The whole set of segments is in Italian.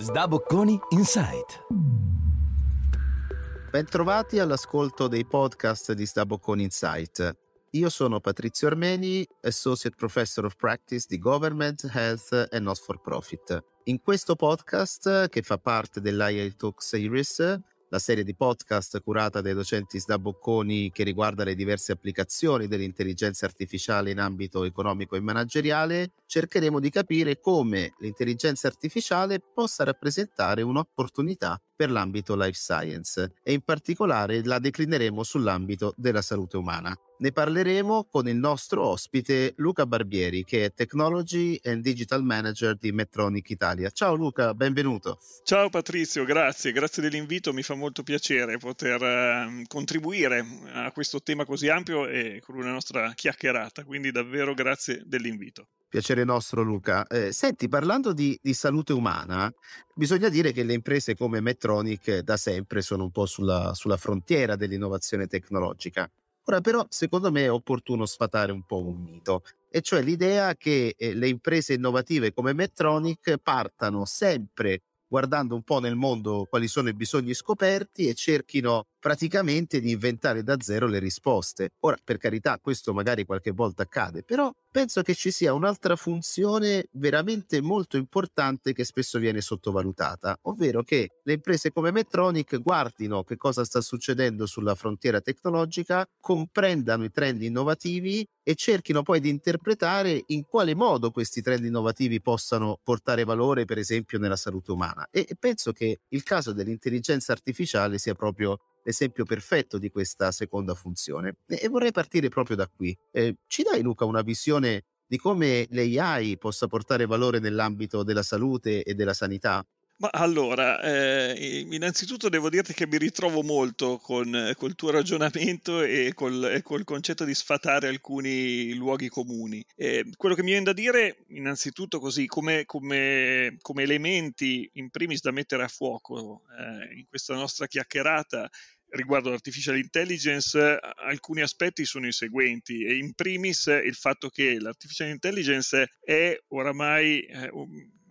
Sdabocconi Insight. Bentrovati all'ascolto dei podcast di Sdabocconi Insight. Io sono Patrizio Armeni, Associate Professor of Practice di Government, Health and Not for Profit. In questo podcast, che fa parte dell'IA Talk Series, la serie di podcast curata dai docenti Sdabocconi che riguarda le diverse applicazioni dell'intelligenza artificiale in ambito economico e manageriale, cercheremo di capire come l'intelligenza artificiale possa rappresentare un'opportunità per l'ambito life science e in particolare la declineremo sull'ambito della salute umana. Ne parleremo con il nostro ospite Luca Barbieri, che è Technology and Digital Manager di Medtronic Italia. Ciao Luca, benvenuto. Ciao Patrizio, grazie, grazie dell'invito, mi fa molto piacere poter uh, contribuire a questo tema così ampio e con una nostra chiacchierata, quindi davvero grazie dell'invito. Piacere nostro Luca. Eh, senti, parlando di, di, salute umana, bisogna dire che le imprese come Medtronic da sempre sono un po' sulla, sulla frontiera dell'innovazione tecnologica. Ora però secondo me è opportuno sfatare un po' un mito, e cioè l'idea che eh, le imprese innovative come Medtronic partano sempre guardando un po' nel mondo quali sono i bisogni scoperti e cerchino praticamente di inventare da zero le risposte. Ora, per carità, questo magari qualche volta accade, però penso che ci sia un'altra funzione veramente molto importante che spesso viene sottovalutata, ovvero che le imprese come Medtronic guardino che cosa sta succedendo sulla frontiera tecnologica, comprendano i trend innovativi e cerchino poi di interpretare in quale modo questi trend innovativi possano portare valore, per esempio, nella salute umana. E penso che il caso dell'intelligenza artificiale sia proprio l'esempio perfetto di questa seconda funzione. E vorrei partire proprio da qui. Eh, ci dai Luca una visione di come l'AI possa portare valore nell'ambito della salute e della sanità? Ma allora, eh, innanzitutto devo dirti che mi ritrovo molto con col tuo ragionamento e col, e col concetto di sfatare alcuni luoghi comuni. Eh, quello che mi viene da dire, innanzitutto così, come, come, come elementi in primis da mettere a fuoco eh, in questa nostra chiacchierata, riguardo l'artificial intelligence alcuni aspetti sono i seguenti e in primis il fatto che l'artificial intelligence è oramai eh,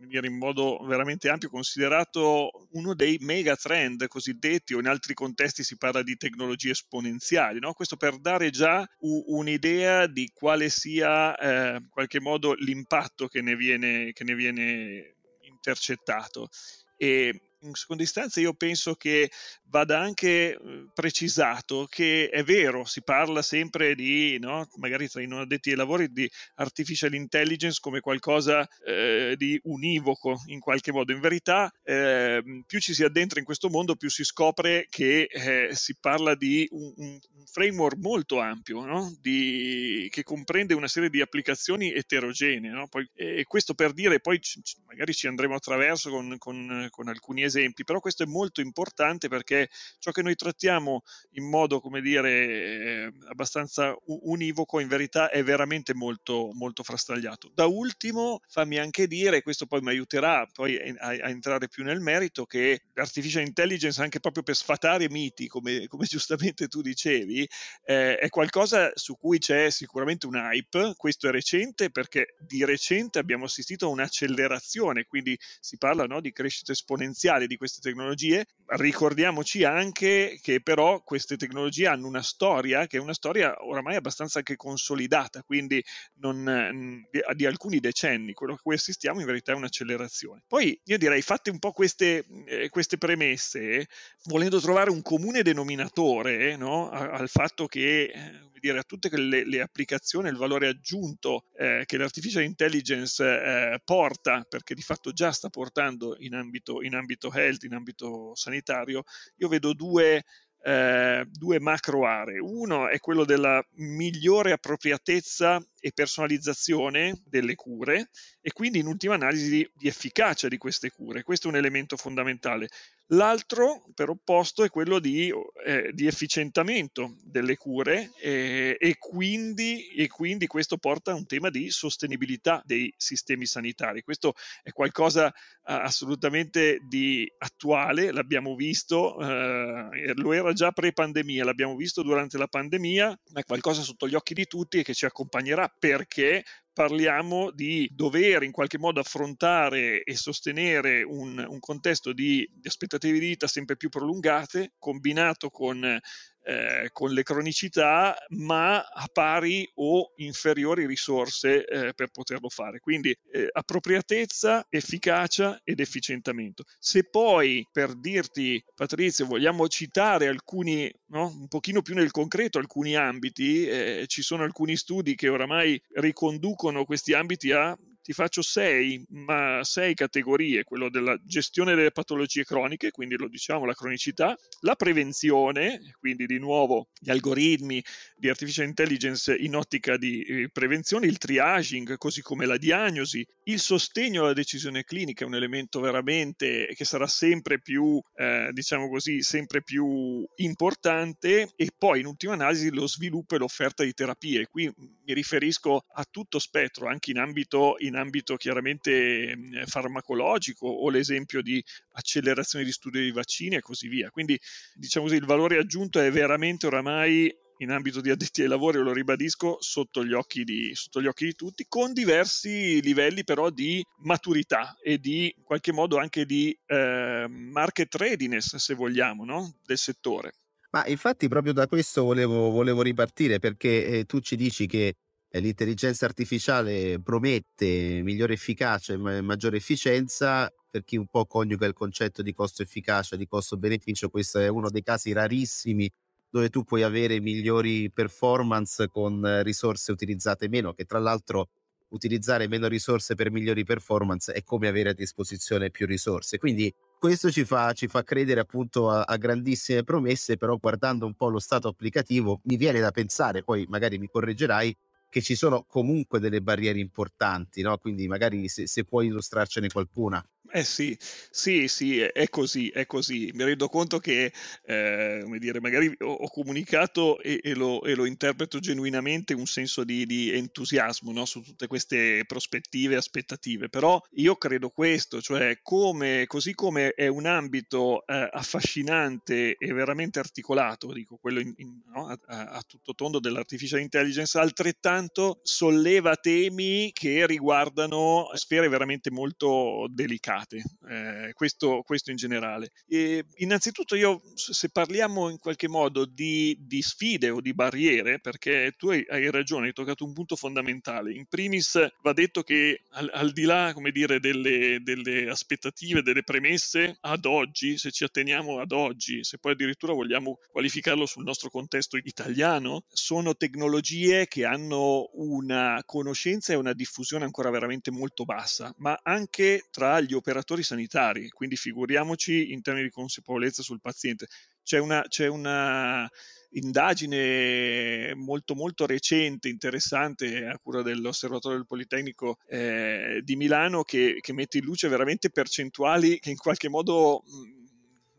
in modo veramente ampio considerato uno dei mega trend cosiddetti o in altri contesti si parla di tecnologie esponenziali no? questo per dare già u- un'idea di quale sia eh, in qualche modo l'impatto che ne viene, che ne viene intercettato e in seconda istanza io penso che vada anche uhm, precisato che è vero, si parla sempre di, no, magari tra i non addetti ai lavori, di artificial intelligence come qualcosa eh, di univoco in qualche modo. In verità, eh, più ci si addentra in questo mondo, più si scopre che eh, si parla di un, un framework molto ampio, no? di, che comprende una serie di applicazioni eterogenee. No? Poi, e questo per dire, poi c- magari ci andremo attraverso con, con, con alcuni esempi, però questo è molto importante perché ciò che noi trattiamo in modo, come dire, eh, abbastanza univoco, in verità è veramente molto, molto frastagliato. Da ultimo, fammi anche dire, questo poi mi aiuterà poi a, a entrare più nel merito, che l'artificial intelligence, anche proprio per sfatare miti, come, come giustamente tu dicevi, eh, è qualcosa su cui c'è sicuramente un hype, questo è recente perché di recente abbiamo assistito a un'accelerazione, quindi si parla no, di crescita esponenziale di queste tecnologie. Ricordiamoci anche che però queste tecnologie hanno una storia che è una storia oramai abbastanza anche consolidata, quindi non, di, di, alcuni decenni. Quello che cui assistiamo in verità è un'accelerazione. Poi io direi, fatte un po' queste, eh, queste premesse, volendo trovare un comune denominatore no, al fatto che eh, dire, a tutte le, le, applicazioni, il valore aggiunto eh, che l'artificial intelligence eh, porta, perché di fatto già sta portando in ambito, in ambito health, in ambito sanitario, io vedo due, eh, due macro aree. Uno è quello della migliore appropriatezza e personalizzazione delle cure e quindi in ultima analisi di, di efficacia di queste cure. Questo è un elemento fondamentale. L'altro, per opposto, è quello di, eh, di efficientamento delle cure eh, e, quindi, e, quindi, questo porta a un tema di sostenibilità dei sistemi sanitari. Questo è qualcosa eh, assolutamente di attuale, l'abbiamo visto, eh, lo era già pre-pandemia, l'abbiamo visto durante la pandemia, ma è qualcosa sotto gli occhi di tutti e che ci accompagnerà perché parliamo di dover in qualche modo affrontare e sostenere un, un contesto di, di aspettative di vita sempre più prolungate, combinato con eh, con le cronicità, ma a pari o inferiori risorse eh, per poterlo fare. Quindi eh, appropriatezza, efficacia ed efficientamento. Se poi, per dirti, Patrizio, vogliamo citare alcuni, no? un pochino più nel concreto, alcuni ambiti, eh, ci sono alcuni studi che oramai riconducono questi ambiti a ti faccio sei, ma sei categorie, quello della gestione delle patologie croniche, quindi lo diciamo la cronicità, la prevenzione, quindi di nuovo gli algoritmi di artificial intelligence in ottica di eh, prevenzione, il triaging, così come la diagnosi, il sostegno alla decisione clinica un elemento veramente che sarà sempre più, eh, diciamo così, sempre più importante e poi in ultima analisi lo sviluppo e l'offerta di terapie. Qui mi riferisco a tutto spettro, anche in ambito, in ambito chiaramente farmacologico o l'esempio di accelerazione di studio di vaccini e così via. Quindi diciamo così, il valore aggiunto è veramente oramai in ambito di addetti ai lavori, lo ribadisco, sotto gli, di, sotto gli occhi di tutti, con diversi livelli però di maturità e di in qualche modo anche di eh, market readiness, se vogliamo, no? del settore. Ma infatti proprio da questo volevo, volevo ripartire perché eh, tu ci dici che l'intelligenza artificiale promette migliore efficacia e ma- maggiore efficienza. Per chi un po' coniuga il concetto di costo-efficacia, di costo-beneficio, questo è uno dei casi rarissimi dove tu puoi avere migliori performance con risorse utilizzate meno, che tra l'altro utilizzare meno risorse per migliori performance è come avere a disposizione più risorse. Quindi questo ci fa, ci fa credere appunto a, a, grandissime promesse, però guardando un po' lo stato applicativo mi viene da pensare, poi magari mi correggerai, che ci sono comunque delle barriere importanti, no? quindi magari se, se puoi illustrarcene qualcuna. Eh sì, sì, sì, è così, è così. Mi rendo conto che, eh, come dire, magari ho, ho comunicato e, e, lo, e, lo, interpreto genuinamente un senso di, di entusiasmo no? su tutte queste prospettive e aspettative, però io credo questo, cioè come, così come è un ambito eh, affascinante e veramente articolato, dico quello in, in, no? a, a tutto tondo dell'artificial intelligence, altrettanto solleva temi che riguardano sfere veramente molto delicate complicate, eh, questo, questo, in generale. E innanzitutto io, se parliamo in qualche modo di, di sfide o di barriere, perché tu hai, hai, ragione, hai toccato un punto fondamentale. In primis va detto che al, al di là, dire, delle, delle aspettative, delle premesse, ad oggi, se ci atteniamo ad oggi, se poi addirittura vogliamo qualificarlo sul nostro contesto italiano, sono tecnologie che hanno una conoscenza e una diffusione ancora veramente molto bassa, ma anche tra gli operatori operatori sanitari, quindi figuriamoci in termini di consapevolezza sul paziente. C'è una, c'è una indagine molto molto recente, interessante, a cura dell'Osservatorio del Politecnico eh, di Milano che, che, mette in luce veramente percentuali che in qualche modo mh,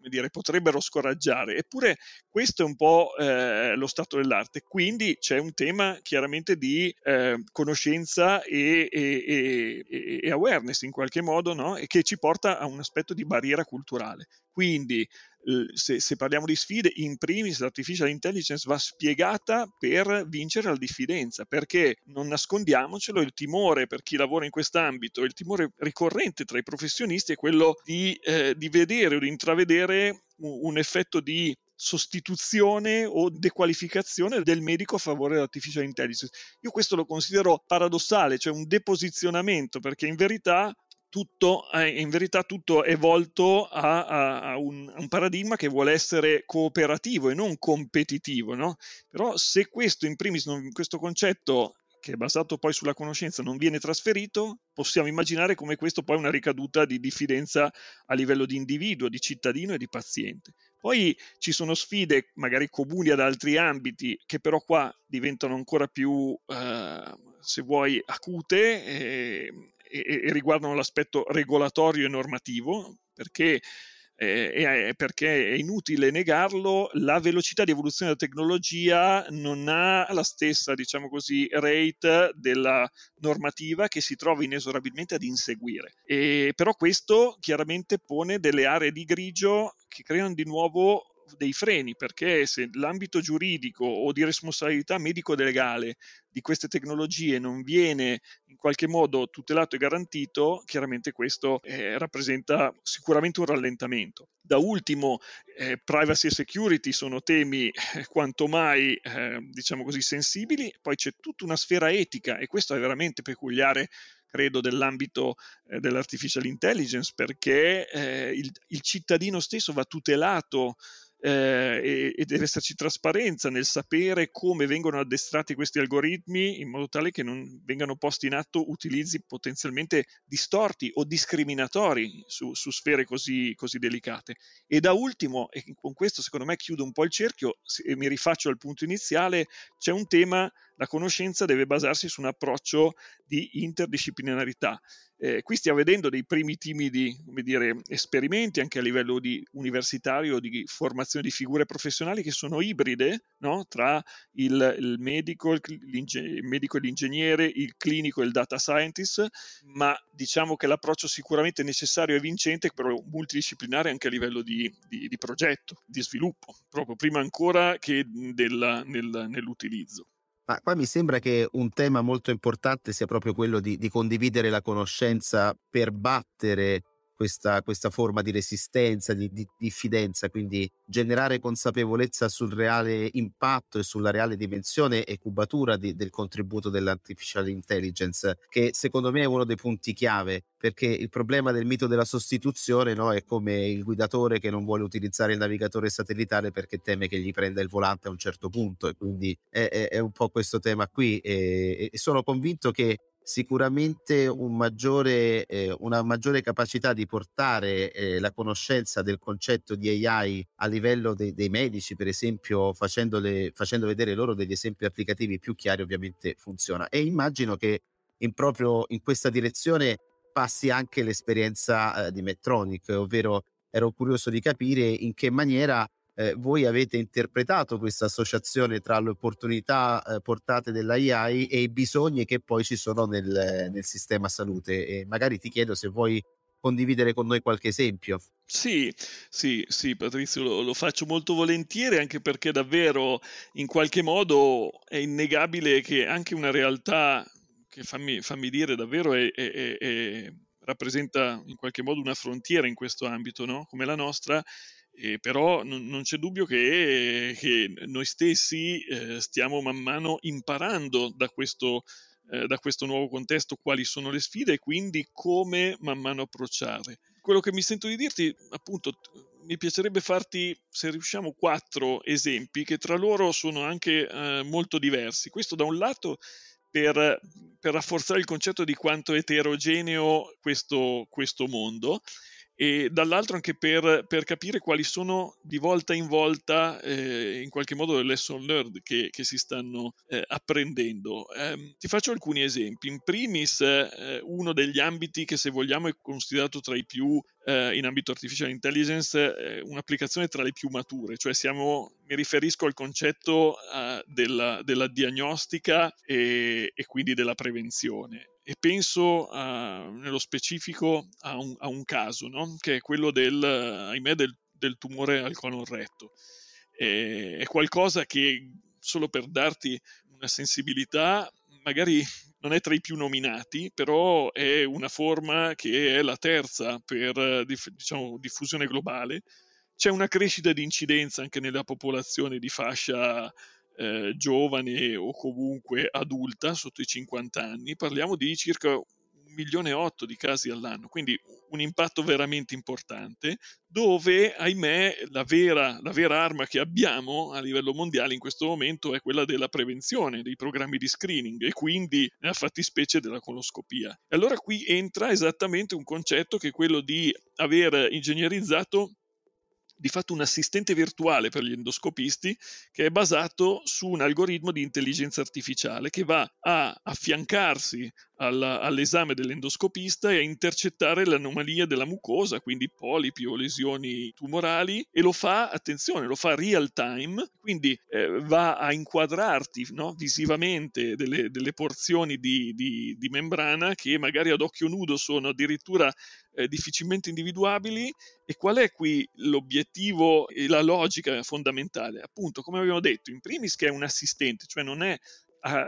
dire, potrebbero scoraggiare. Eppure questo è un po' eh, lo stato dell'arte. Quindi c'è un tema chiaramente di eh, conoscenza e, e, e, e, awareness in qualche modo, no? e che ci porta a un aspetto di barriera culturale. Quindi se, se, parliamo di sfide, in primis l'artificial intelligence va spiegata per vincere la diffidenza, perché non nascondiamocelo, il timore per chi lavora in quest'ambito, il timore ricorrente tra i professionisti è quello di, eh, di vedere o di intravedere un, un effetto di sostituzione o dequalificazione del medico a favore dell'artificial intelligence. Io questo lo considero paradossale, cioè un deposizionamento, perché in verità tutto, eh, in verità tutto è volto a, a, a, un, a, un, paradigma che vuole essere cooperativo e non competitivo, no? Però se questo in primis, non, questo concetto che è basato poi sulla conoscenza non viene trasferito, possiamo immaginare come questo poi è una ricaduta di diffidenza a livello di individuo, di cittadino e di paziente. Poi ci sono sfide magari comuni ad altri ambiti che però qua diventano ancora più, eh, se vuoi, acute. Eh, e, e riguardano l'aspetto regolatorio e normativo, perché eh, perché è inutile negarlo, la velocità di evoluzione della tecnologia non ha la stessa, diciamo così, rate della normativa che si trova inesorabilmente ad inseguire. E, però questo chiaramente pone delle aree di grigio che creano di nuovo dei freni, perché se l'ambito giuridico o di responsabilità medico-legale di queste tecnologie non viene in qualche modo tutelato e garantito, chiaramente questo eh, rappresenta sicuramente un rallentamento. Da ultimo, eh, privacy e security sono temi eh, quanto mai, eh, diciamo così, sensibili, poi c'è tutta una sfera etica e questo è veramente peculiare credo, dell'ambito eh, dell'artificial intelligence, perché eh, il, il, cittadino stesso va tutelato eh, e, deve esserci trasparenza nel sapere come vengono addestrati questi algoritmi in modo tale che non vengano posti in atto utilizzi potenzialmente distorti o discriminatori su, su sfere così, così, delicate. E da ultimo, e con questo secondo me chiudo un po' il cerchio e mi rifaccio al punto iniziale, c'è un tema la conoscenza deve basarsi su un approccio di interdisciplinarità. Eh, qui stiamo vedendo dei primi timidi dire, esperimenti anche a livello di universitario di formazione di figure professionali che sono ibride no? tra il, il, medico, il medico e l'ingegnere, il clinico e il data scientist, ma diciamo che l'approccio sicuramente necessario e vincente, però multidisciplinare anche a livello di, di, di progetto, di sviluppo, proprio prima ancora che della, nel, nell'utilizzo. Ma qua mi sembra che un tema molto importante sia proprio quello di, di condividere la conoscenza per battere questa, questa forma di resistenza, di, di, diffidenza, quindi generare consapevolezza sul reale impatto e sulla reale dimensione e cubatura di, del contributo dell'artificial intelligence, che secondo me è uno dei punti chiave, perché il problema del mito della sostituzione no, è come il guidatore che non vuole utilizzare il navigatore satellitare perché teme che gli prenda il volante a un certo punto, e quindi è, è, è un po' questo tema qui. E, e sono convinto che sicuramente un maggiore, eh, una maggiore capacità di portare eh, la conoscenza del concetto di AI a livello de- dei medici, per esempio, facendo vedere loro degli esempi applicativi più chiari, ovviamente funziona. E immagino che in proprio in questa direzione passi anche l'esperienza eh, di Medtronic, ovvero ero curioso di capire in che maniera eh, voi avete interpretato questa associazione tra le opportunità eh, portate dall'AI e i bisogni che poi ci sono nel, nel sistema salute. E magari ti chiedo se vuoi condividere con noi qualche esempio. Sì, sì, sì, Patrizio, lo, lo, faccio molto volentieri anche perché davvero in qualche modo è innegabile che anche una realtà che fammi, fammi dire davvero è, è, è, rappresenta in qualche modo una frontiera in questo ambito, no? come la nostra, eh, però non, non, c'è dubbio che, che noi stessi eh, stiamo man mano imparando da questo, eh, da questo nuovo contesto quali sono le sfide e quindi come man mano approcciare. Quello che mi sento di dirti, appunto, mi piacerebbe farti, se riusciamo, quattro esempi che tra loro sono anche eh, molto diversi. Questo da un lato per, per, rafforzare il concetto di quanto eterogeneo questo, questo mondo e dall'altro anche per, per, capire quali sono di volta in volta eh, in qualche modo le lesson learned che, che si stanno eh, apprendendo. Eh, ti faccio alcuni esempi. In primis, eh, uno degli ambiti che se vogliamo è considerato tra i più eh, in ambito artificial intelligence eh, un'applicazione tra le più mature, cioè siamo, mi riferisco al concetto della, della, diagnostica e, e, quindi della prevenzione. E penso uh, nello specifico a un, a un caso, no? che è quello del, ahimè, del, del tumore al colon retto. E, è qualcosa che, solo per darti una sensibilità, magari non è tra i più nominati, però è una forma che è la terza per diciamo, diffusione globale. C'è una crescita di incidenza anche nella popolazione di fascia eh, giovane o comunque adulta sotto i 50 anni. Parliamo di circa milione e otto di casi all'anno, quindi un impatto veramente importante, dove, ahimè, la vera, la vera arma che abbiamo a livello mondiale in questo momento è quella della prevenzione, dei programmi di screening e quindi nella fattispecie della coloscopia. E allora qui entra esattamente un concetto che è quello di aver ingegnerizzato di fatto un assistente virtuale per gli endoscopisti che è basato su un algoritmo di intelligenza artificiale che va a affiancarsi alla, all'esame dell'endoscopista e a intercettare l'anomalia della mucosa, quindi polipi o lesioni tumorali, e lo fa, attenzione, lo fa real time, quindi eh, va a inquadrarti no, visivamente delle, delle porzioni di, di, di, membrana che magari ad occhio nudo sono addirittura eh, difficilmente individuabili. E qual è qui l'obiettivo e la logica fondamentale? Appunto, come abbiamo detto, in primis che è un assistente, cioè non è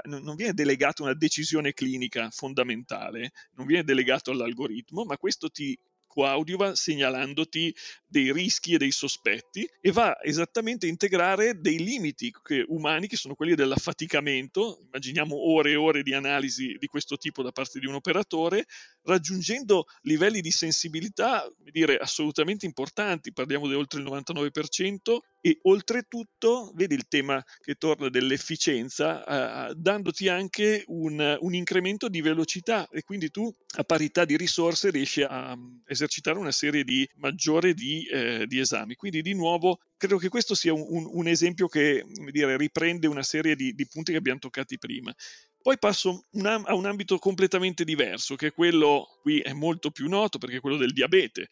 non viene delegato una decisione clinica fondamentale, non viene delegato all'algoritmo, ma questo ti coadiuva segnalandoti dei rischi e dei sospetti e va esattamente a integrare dei limiti che, umani che sono quelli dell'affaticamento, immaginiamo ore e ore di analisi di questo tipo da parte di un operatore, raggiungendo livelli di sensibilità dire, assolutamente importanti, parliamo di oltre il 99%, e oltretutto, vedi il tema che torna dell'efficienza, eh, dandoti anche un, un, incremento di velocità e quindi tu a parità di risorse riesci a esercitare una serie di maggiore di, eh, di esami. Quindi di nuovo credo che questo sia un, un, esempio che dire, riprende una serie di, di punti che abbiamo toccati prima. Poi passo un, a un ambito completamente diverso, che è quello, qui è molto più noto perché è quello del diabete.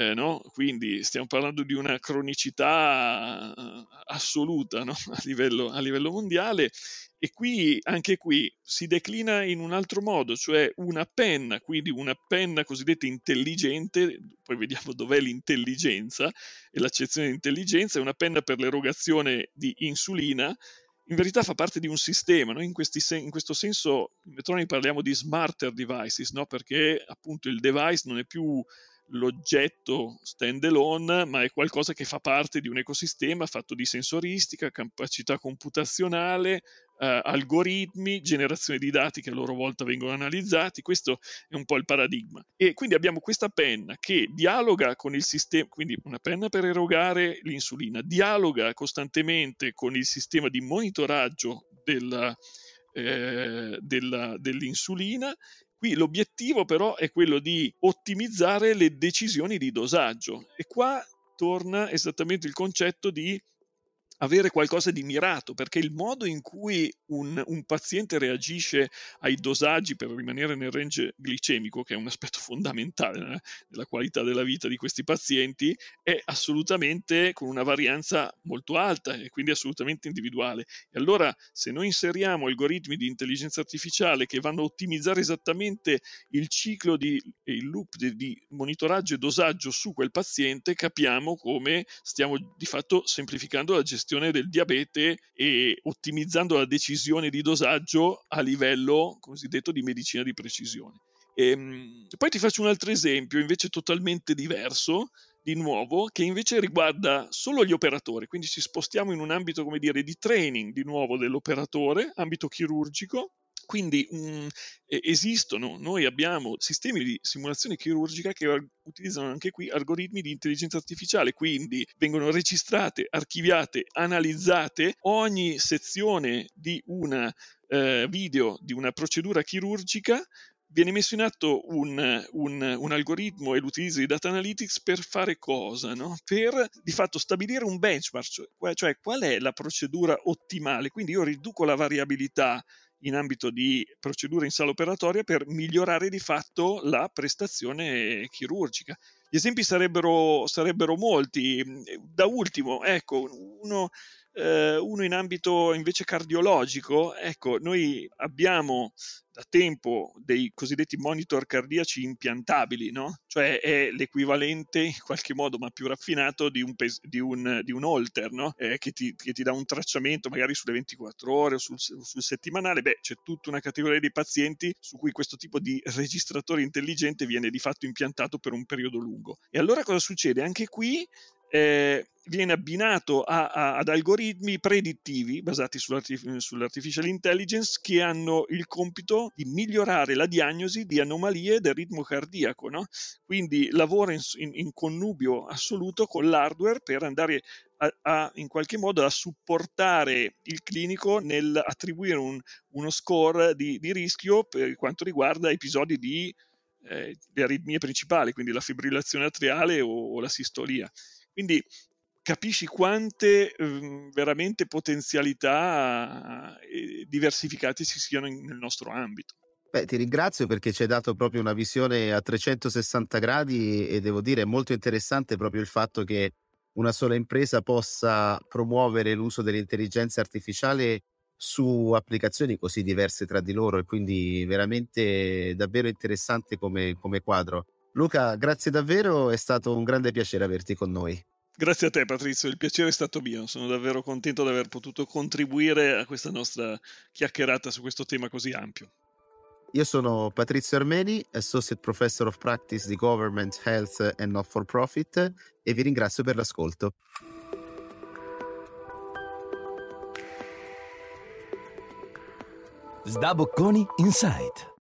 Eh, no? Quindi stiamo parlando di una cronicità eh, assoluta no? a, livello, a, livello, mondiale e qui, anche qui, si declina in un altro modo, cioè una penna, quindi una penna cosiddetta intelligente, poi vediamo dov'è l'intelligenza e l'accezione di intelligenza, è una penna per l'erogazione di insulina in verità fa parte di un sistema. Noi in, sen- in questo senso in Metronic parliamo di smarter devices, no? perché appunto il device non è più l'oggetto stand alone, ma è qualcosa che fa parte di un ecosistema fatto di sensoristica, capacità computazionale, eh, algoritmi, generazione di dati che a loro volta vengono analizzati. Questo è un po' il paradigma. E quindi abbiamo questa penna che dialoga con il sistema, quindi una penna per erogare l'insulina, dialoga costantemente con il sistema di monitoraggio della, eh, della, dell'insulina Qui l'obiettivo però è quello di ottimizzare le decisioni di dosaggio. E qua torna esattamente il concetto di avere qualcosa di mirato, perché il modo in cui un, un, paziente reagisce ai dosaggi per rimanere nel range glicemico, che è un aspetto fondamentale eh, della qualità della vita di questi pazienti, è assolutamente con una varianza molto alta e quindi assolutamente individuale. E allora se noi inseriamo algoritmi di intelligenza artificiale che vanno a ottimizzare esattamente il ciclo di il loop di, di monitoraggio e dosaggio su quel paziente, capiamo come stiamo di fatto semplificando la gestione gestione del diabete e ottimizzando la decisione di dosaggio a livello cosiddetto di medicina di precisione. E, ehm, poi ti faccio un altro esempio invece totalmente diverso, di nuovo, che invece riguarda solo gli operatori, quindi ci spostiamo in un ambito, come dire, di training di nuovo dell'operatore, ambito chirurgico, quindi um, esistono, noi abbiamo sistemi di simulazione chirurgica che utilizzano anche qui algoritmi di intelligenza artificiale, quindi vengono registrate, archiviate, analizzate ogni sezione di un eh, video di una procedura chirurgica viene messo in atto un, un, un, algoritmo e l'utilizzo di data analytics per fare cosa? No? Per di fatto stabilire un benchmark, cioè, cioè qual è la procedura ottimale. Quindi io riduco la variabilità in ambito di procedure in sala operatoria per migliorare di fatto la prestazione chirurgica. Gli esempi sarebbero, sarebbero molti. Da ultimo, ecco, uno eh, uno in ambito invece cardiologico, ecco, noi abbiamo da tempo dei cosiddetti monitor cardiaci impiantabili, no? cioè è l'equivalente in qualche modo, ma più raffinato, di un, pes- di un, di un holter no? eh, che, ti, che, ti, dà un tracciamento magari sulle 24 ore o sul, sul settimanale. Beh, c'è tutta una categoria di pazienti su cui questo tipo di registratore intelligente viene di fatto impiantato per un periodo lungo. E allora cosa succede? Anche qui eh, viene abbinato a, a, ad algoritmi predittivi basati sull'artif- sull'artificial intelligence che hanno il compito di migliorare la diagnosi di anomalie del ritmo cardiaco. No? Quindi lavora in, in, in, connubio assoluto con l'hardware per andare a, a, in qualche modo a supportare il clinico nel attribuire un, uno score di, di, rischio per quanto riguarda episodi di eh, le aritmie principali, quindi la fibrillazione atriale o, o la sistolia. Quindi capisci quante eh, veramente potenzialità eh, diversificate ci siano nel nostro ambito. Beh, ti ringrazio perché ci hai dato proprio una visione a 360 gradi e devo dire molto interessante proprio il fatto che una sola impresa possa promuovere l'uso dell'intelligenza artificiale su applicazioni così diverse tra di loro e quindi veramente davvero interessante come, come quadro. Luca, grazie davvero, è stato un grande piacere averti con noi. Grazie a te Patrizio, il piacere è stato mio, sono davvero contento di aver potuto contribuire a questa nostra chiacchierata su questo tema così ampio. Io sono Patrizio Armeni, Associate Professor of Practice di Government, Health and Not for Profit e vi ringrazio per l'ascolto. Sdabocconi Insight